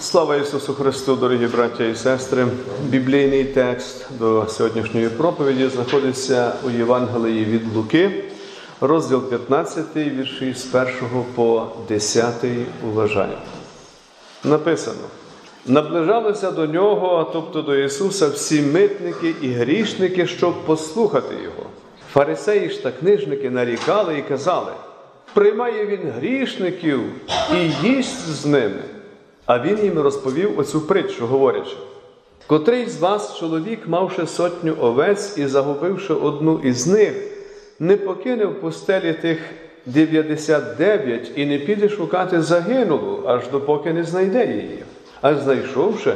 Слава Ісусу Христу, дорогі браття і сестри! Біблійний текст до сьогоднішньої проповіді знаходиться у Євангелії від Луки, розділ 15, вірші з 1 по 10 уважаю. Написано: наближалися до нього, тобто до Ісуса, всі митники і грішники, щоб послухати Його. Фарисеї ж та книжники нарікали і казали: приймає він грішників і їсть з ними. А він їм розповів оцю притчу, говорячи: котрий з вас чоловік, мавши сотню овець і загубивши одну із них, не покине в пустелі тих 99 і не піде шукати загинулу, аж допоки не знайде її. А знайшовши,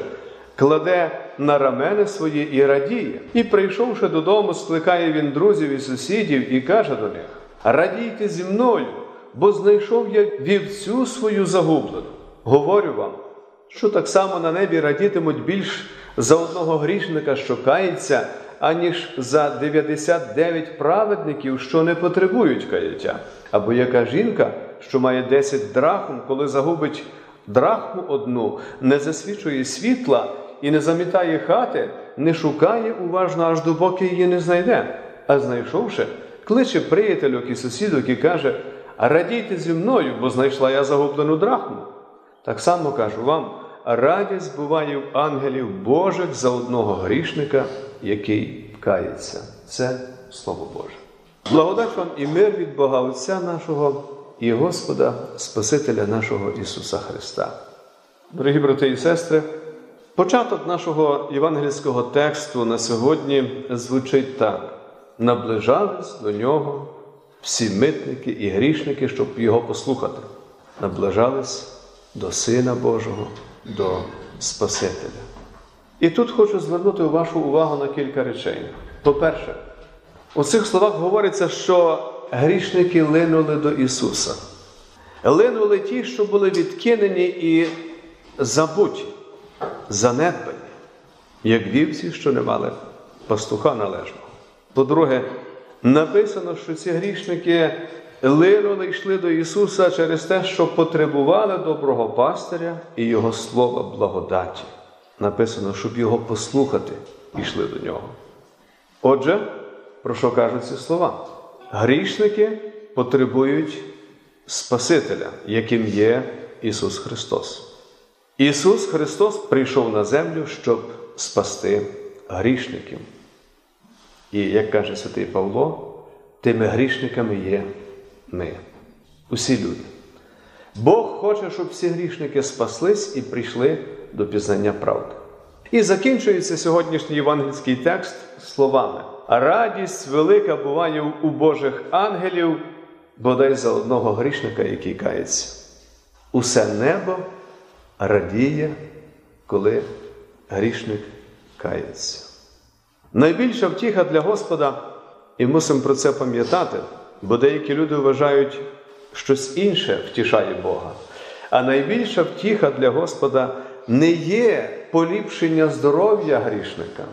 кладе на рамени свої і радіє. І, прийшовши додому, скликає він друзів і сусідів і каже до них: Радійте зі мною, бо знайшов я вівцю свою загублену. Говорю вам, що так само на небі радітимуть більш за одного грішника, що кається, аніж за 99 праведників, що не потребують каяття. Або яка жінка, що має 10 драхм, коли загубить драхму одну, не засвічує світла і не замітає хати, не шукає уважно, аж допоки її не знайде. А знайшовши, кличе приятельок і сусідок і каже: Радійте зі мною, бо знайшла я загублену драхму. Так само кажу вам, радість буває в ангелів Божих за одного грішника, який кається. Це Слово Боже. Благодать вам і мир від Бога Отця нашого і Господа, Спасителя нашого Ісуса Христа. Дорогі брати і сестри, початок нашого євангельського тексту на сьогодні звучить так: наближались до нього всі митники і грішники, щоб його послухати. Наближались до Сина Божого, до Спасителя. І тут хочу звернути вашу увагу на кілька речей. По-перше, у цих словах говориться, що грішники линули до Ісуса. Линули ті, що були відкинені і забуті, занедбані, як вівці, що не мали пастуха належного. По-друге, написано, що ці грішники линули йшли до Ісуса через те, що потребували доброго пастиря і Його слова благодаті. Написано, щоб його послухати, йшли до нього. Отже, про що кажуть ці слова? Грішники потребують Спасителя, яким є Ісус Христос. Ісус Христос прийшов на землю, щоб спасти грішників. І, як каже святий Павло, тими грішниками є ми, усі люди. Бог хоче, щоб всі грішники спаслись і прийшли до пізнання правди. І закінчується сьогоднішній євангельський текст словами: радість велика буває у Божих ангелів, бодай за одного грішника, який кається. Усе небо радіє, коли грішник кається. Найбільша втіха для Господа, і мусимо про це пам'ятати, бо деякі люди вважають, щось інше втішає Бога. А найбільша втіха для Господа не є поліпшення здоров'я грішника,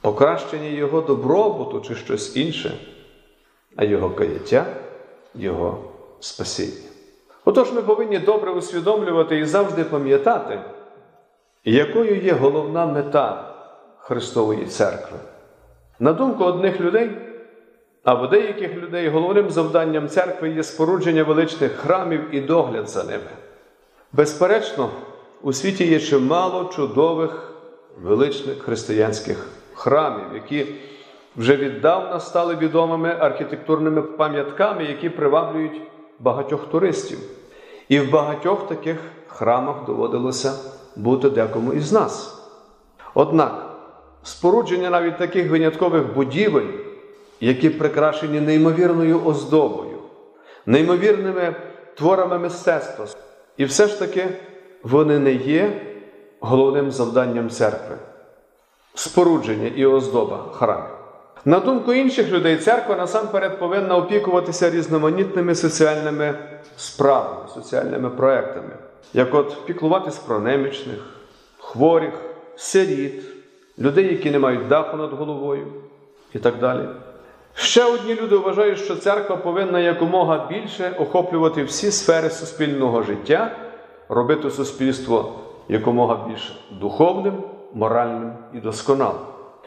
покращення його добробуту чи щось інше, а його каяття, його спасіння. Отож, ми повинні добре усвідомлювати і завжди пам'ятати, якою є головна мета Христової церкви. На думку одних людей, або деяких людей головним завданням церкви є спорудження величних храмів і догляд за ними. Безперечно, у світі є чимало чудових величних християнських храмів, які вже віддавна стали відомими архітектурними пам'ятками, які приваблюють багатьох туристів. І в багатьох таких храмах доводилося бути декому із нас. Однак, спорудження навіть таких виняткових будівель, які прикрашені неймовірною оздобою, неймовірними творами мистецтва, і все ж таки вони не є головним завданням церкви. Спорудження і оздоба храмів. На думку інших людей, церква насамперед повинна опікуватися різноманітними соціальними справами, соціальними проектами, як от піклуватись про немічних, хворих, сиріт, людей, які не мають даху над головою і так далі. Ще одні люди вважають, що церква повинна якомога більше охоплювати всі сфери суспільного життя, робити суспільство якомога більш духовним, моральним і досконалим.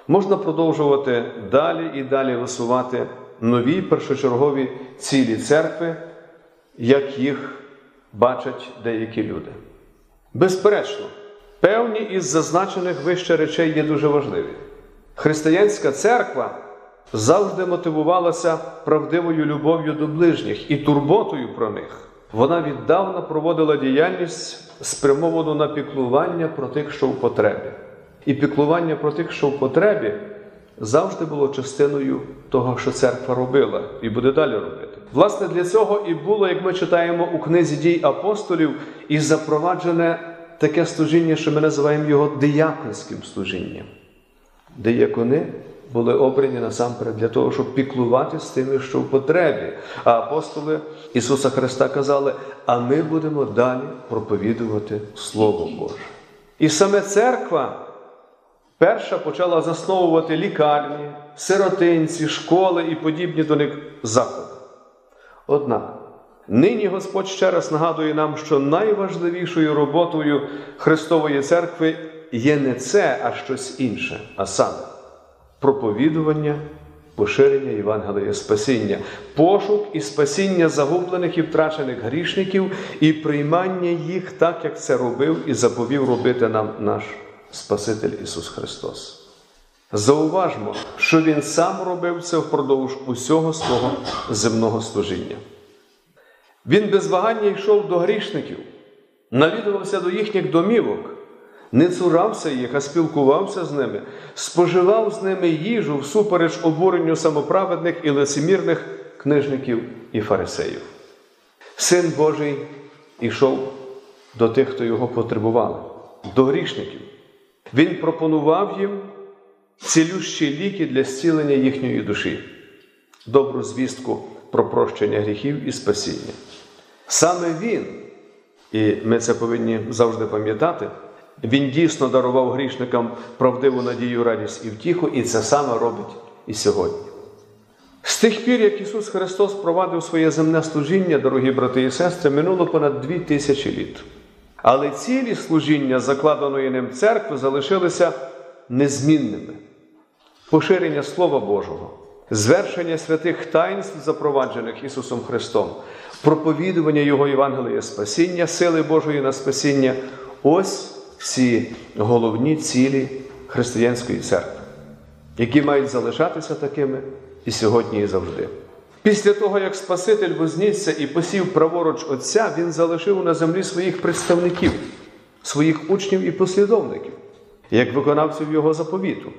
Можна продовжувати далі і далі висувати нові першочергові цілі церкви, як їх бачать деякі люди. Безперечно, певні із зазначених вище речей є дуже важливі. Християнська церква завжди мотивувалася правдивою любов'ю до ближніх і турботою про них. Вона віддавна проводила діяльність, спрямовану на піклування про тих, що в потребі. І піклування про тих, що в потребі, завжди було частиною того, що церква робила і буде далі робити. Власне, для цього і було, як ми читаємо у книзі дій апостолів, і запроваджене таке служіння, що ми називаємо його дияконським служінням. Диякони були обрані насамперед для того, щоб піклувати з тими, що в потребі. А апостоли Ісуса Христа казали: а ми будемо далі проповідувати Слово Боже. І саме церква перша почала засновувати лікарні, сиротинці, школи і подібні до них заклади. Однак, нині Господь ще раз нагадує нам, що найважливішою роботою Христової церкви є не це, а щось інше, а саме проповідування, поширення Євангелія Спасіння, пошук і спасіння загублених і втрачених грішників і приймання їх так, як це робив і заповів робити нам наш Спаситель Ісус Христос. Зауважмо, що Він сам робив це впродовж усього свого земного служіння. Він без вагання йшов до грішників, навідувався до їхніх домівок, не цурався їх, а спілкувався з ними, споживав з ними їжу всупереч обуренню самоправедних і лицемірних книжників і фарисеїв. Син Божий ішов до тих, хто його потребували, до грішників. Він пропонував їм цілющі ліки для зцілення їхньої душі, добру звістку про прощення гріхів і спасіння. Саме Він, і ми це повинні завжди пам'ятати, Він дійсно дарував грішникам правдиву надію, радість і втіху, і це саме робить і сьогодні. З тих пір, як Ісус Христос провадив своє земне служіння, дорогі брати і сестри, минуло понад дві тисячі літ. Але цілі служіння, закладеної ним церкви, залишилися незмінними. Поширення Слова Божого, звершення святих таїнств, запроваджених Ісусом Христом, проповідування Його Євангелія спасіння, сили Божої на спасіння ось ці головні цілі християнської церкви, які мають залишатися такими і сьогодні, і завжди. Після того, як Спаситель вознісся і посів праворуч Отця, Він залишив на землі своїх представників, своїх учнів і послідовників, як виконавців Його заповіту.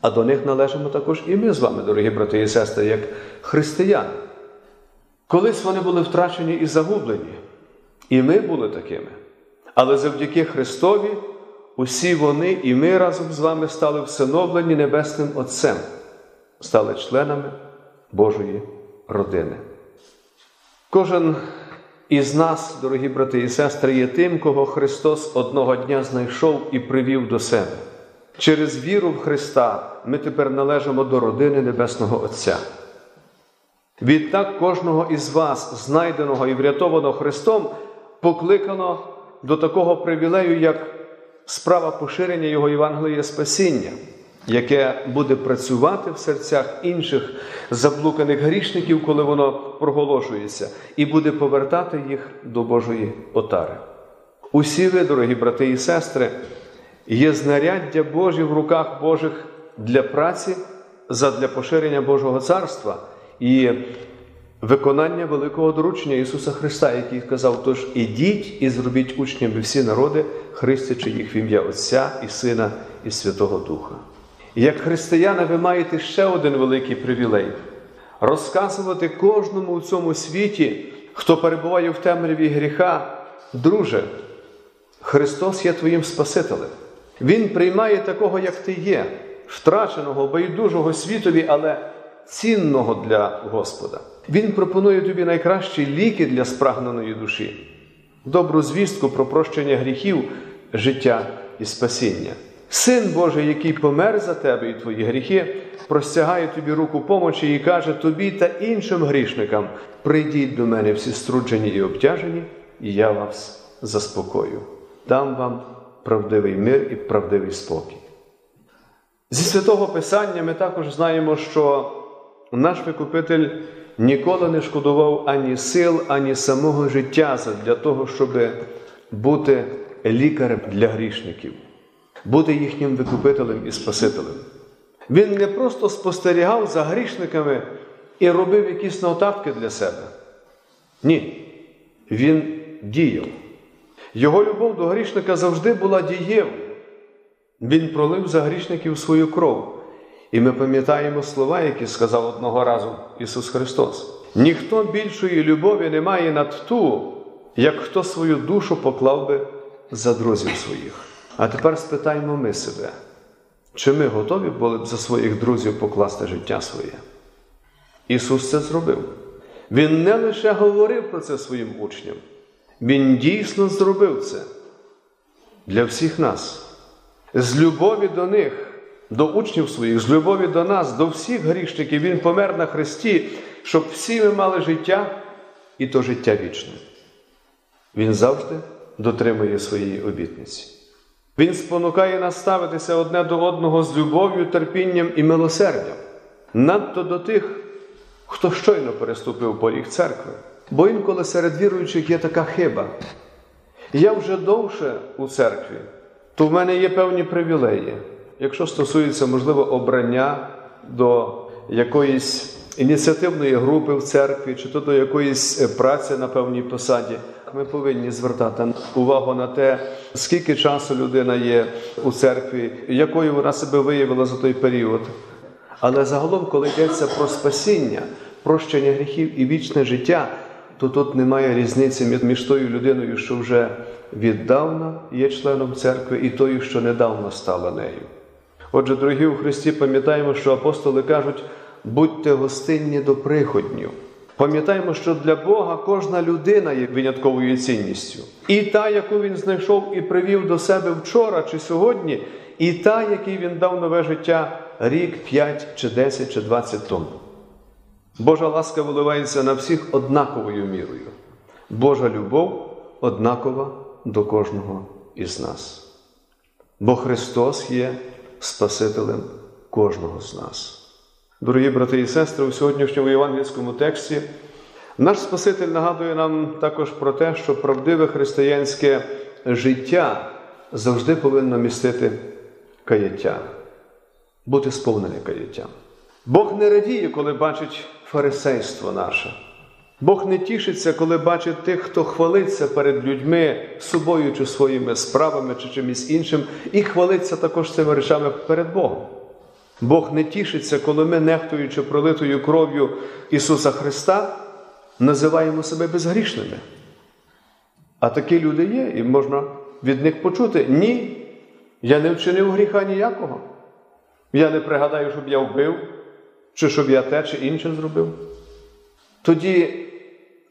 А до них належимо також і ми з вами, дорогі брати і сестри, як християни. Колись вони були втрачені і загублені, і ми були такими. Але завдяки Христові усі вони і ми разом з вами стали всиновлені Небесним Отцем, стали членами Божої родини. Кожен із нас, дорогі брати і сестри, є тим, кого Христос одного дня знайшов і привів до себе. Через віру в Христа ми тепер належимо до родини Небесного Отця. Відтак кожного із вас, знайденого і врятованого Христом, покликано до такого привілею, як справа поширення Його Євангелія Спасіння, яке буде працювати в серцях інших заблуканих грішників, коли воно проголошується, і буде повертати їх до Божої отари. Усі ви, дорогі брати і сестри, є знаряддя Божі в руках Божих для праці задля поширення Божого царства і виконання великого доручення Ісуса Христа, який казав: тож ідіть і зробіть учнями всі народи, хрестячи їх в ім'я Отця і Сина і Святого Духа. Як християни, ви маєте ще один великий привілей розказувати кожному у цьому світі, хто перебуває в темряві гріха, друже, Христос є твоїм Спасителем. Він приймає такого, як ти є, втраченого, байдужого світові, але цінного для Господа. Він пропонує тобі найкращі ліки для спрагненої душі, добру звістку про прощення гріхів, життя і спасіння. Син Божий, який помер за тебе і твої гріхи, простягає тобі руку помочі і каже тобі та іншим грішникам: прийдіть до мене всі струджені і обтяжені, і я вас заспокою. Дам вам правдивий мир і правдивий спокій. Зі святого Писання ми також знаємо, що наш Викупитель ніколи не шкодував ані сил, ані самого життя для того, щоб бути лікарем для грішників, бути їхнім викупителем і Спасителем. Він не просто спостерігав за грішниками і робив якісь нотатки для себе. Ні, він діяв. Його любов до грішника завжди була дієвою. Він пролив за грішників свою кров. І ми пам'ятаємо слова, які сказав одного разу Ісус Христос. Ніхто більшої любові не має над ту, як хто свою душу поклав би за друзів своїх. А тепер спитаємо ми себе, чи ми готові були б за своїх друзів покласти життя своє? Ісус це зробив. Він не лише говорив про це своїм учням, Він дійсно зробив це для всіх нас. З любові до них, до учнів своїх, з любові до нас, до всіх грішників, Він помер на Христі, щоб всі ми мали життя і то життя вічне. Він завжди дотримує своєї обітниці. Він спонукає нас ставитися одне до одного з любов'ю, терпінням і милосердям, надто до тих, хто щойно переступив поріг церкви. Бо інколи серед віруючих є така хиба. Я вже довше у церкві, то в мене є певні привілеї. Якщо стосується, можливо, обрання до якоїсь ініціативної групи в церкві, чи то до якоїсь е, праці на певній посаді, ми повинні звертати увагу на те, скільки часу людина є у церкві, якою вона себе виявила за той період. Але загалом, коли йдеться про спасіння, прощення гріхів і вічне життя, то тут немає різниці між тою людиною, що вже віддавна є членом церкви, і тою, що недавно стала нею. Отже, дорогі у Христі, пам'ятаємо, що апостоли кажуть, будьте гостинні до приходню. Пам'ятаємо, що для Бога кожна людина є винятковою цінністю. І та, яку Він знайшов і привів до себе вчора чи сьогодні, і та, якій він дав нове життя рік, п'ять, чи десять, чи двадцять тому. Божа ласка виливається на всіх однаковою мірою. Божа любов однакова до кожного із нас. Бо Христос є Спасителем кожного з нас. Дорогі брати і сестри, у сьогоднішньому євангельському тексті наш Спаситель нагадує нам також про те, що правдиве християнське життя завжди повинно містити каяття, бути сповнене каяттям. Бог не радіє, коли бачить фарисейство наше. Бог не тішиться, коли бачить тих, хто хвалиться перед людьми собою чи своїми справами чи чимось іншим, і хвалиться також цими речами перед Богом. Бог не тішиться, коли ми, нехтуючи пролитою кров'ю Ісуса Христа, називаємо себе безгрішними. А такі люди є, і можна від них почути: ні, я не вчинив гріха ніякого. Я не пригадаю, щоб я вбив, чи щоб я те чи інше зробив. Тоді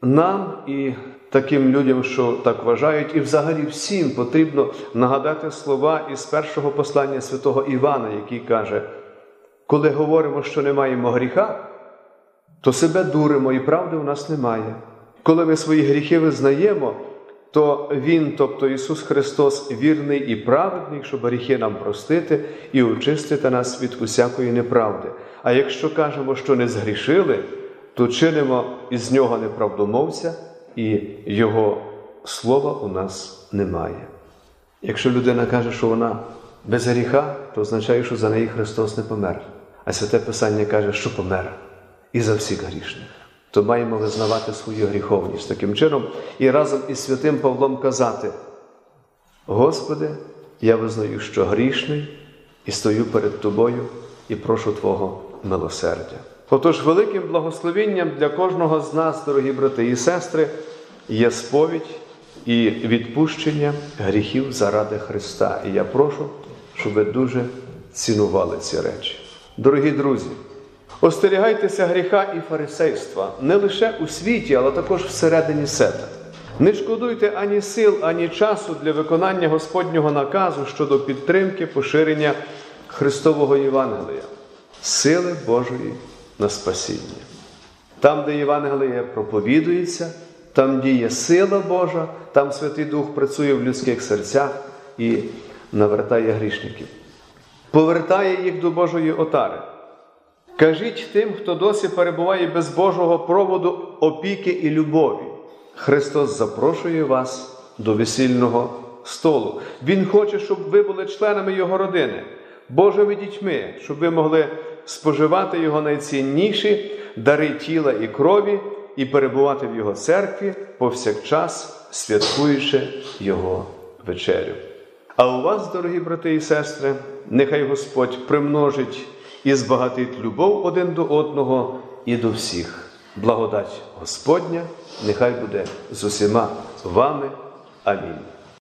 нам і таким людям, що так вважають, і взагалі всім потрібно нагадати слова із першого послання святого Івана, який каже, коли говоримо, що не маємо гріха, то себе дуримо і правди у нас немає. Коли ми свої гріхи визнаємо, то Він, тобто Ісус Христос, вірний і праведний, щоб гріхи нам простити і очистити нас від усякої неправди. А якщо кажемо, що не згрішили, то чинимо із нього неправдомовця, і Його слова у нас немає. Якщо людина каже, що вона без гріха, то означає, що за неї Христос не помер. А святе Писання каже, що помер і за всіх грішних. То маємо визнавати свою гріховність таким чином і разом із святим Павлом казати: Господи, я визнаю, що грішний, і стою перед Тобою і прошу Твого милосердя. Отож, великим благословенням для кожного з нас, дорогі брати і сестри, є сповідь і відпущення гріхів заради Христа. І я прошу, щоб ви дуже цінували ці речі. Дорогі друзі, остерігайтеся гріха і фарисейства не лише у світі, але також всередині себе. Не шкодуйте ані сил, ані часу для виконання Господнього наказу щодо підтримки поширення Христового Євангелія, сили Божої на спасіння. Там, де Євангеліє проповідується, там діє сила Божа, там Святий Дух працює в людських серцях, і навертає грішників. Повертає їх до Божої отари. Кажіть тим, хто досі перебуває без Божого проводу опіки і любові. Христос запрошує вас до весільного столу. Він хоче, щоб ви були членами Його родини, Божими дітьми, щоб ви могли споживати Його найцінніші дари тіла і крові і перебувати в Його церкві повсякчас, святкуючи Його вечерю. А у вас, дорогі брати і сестри, нехай Господь примножить і збагатить любов один до одного і до всіх. Благодать Господня, нехай буде з усіма вами. Амінь.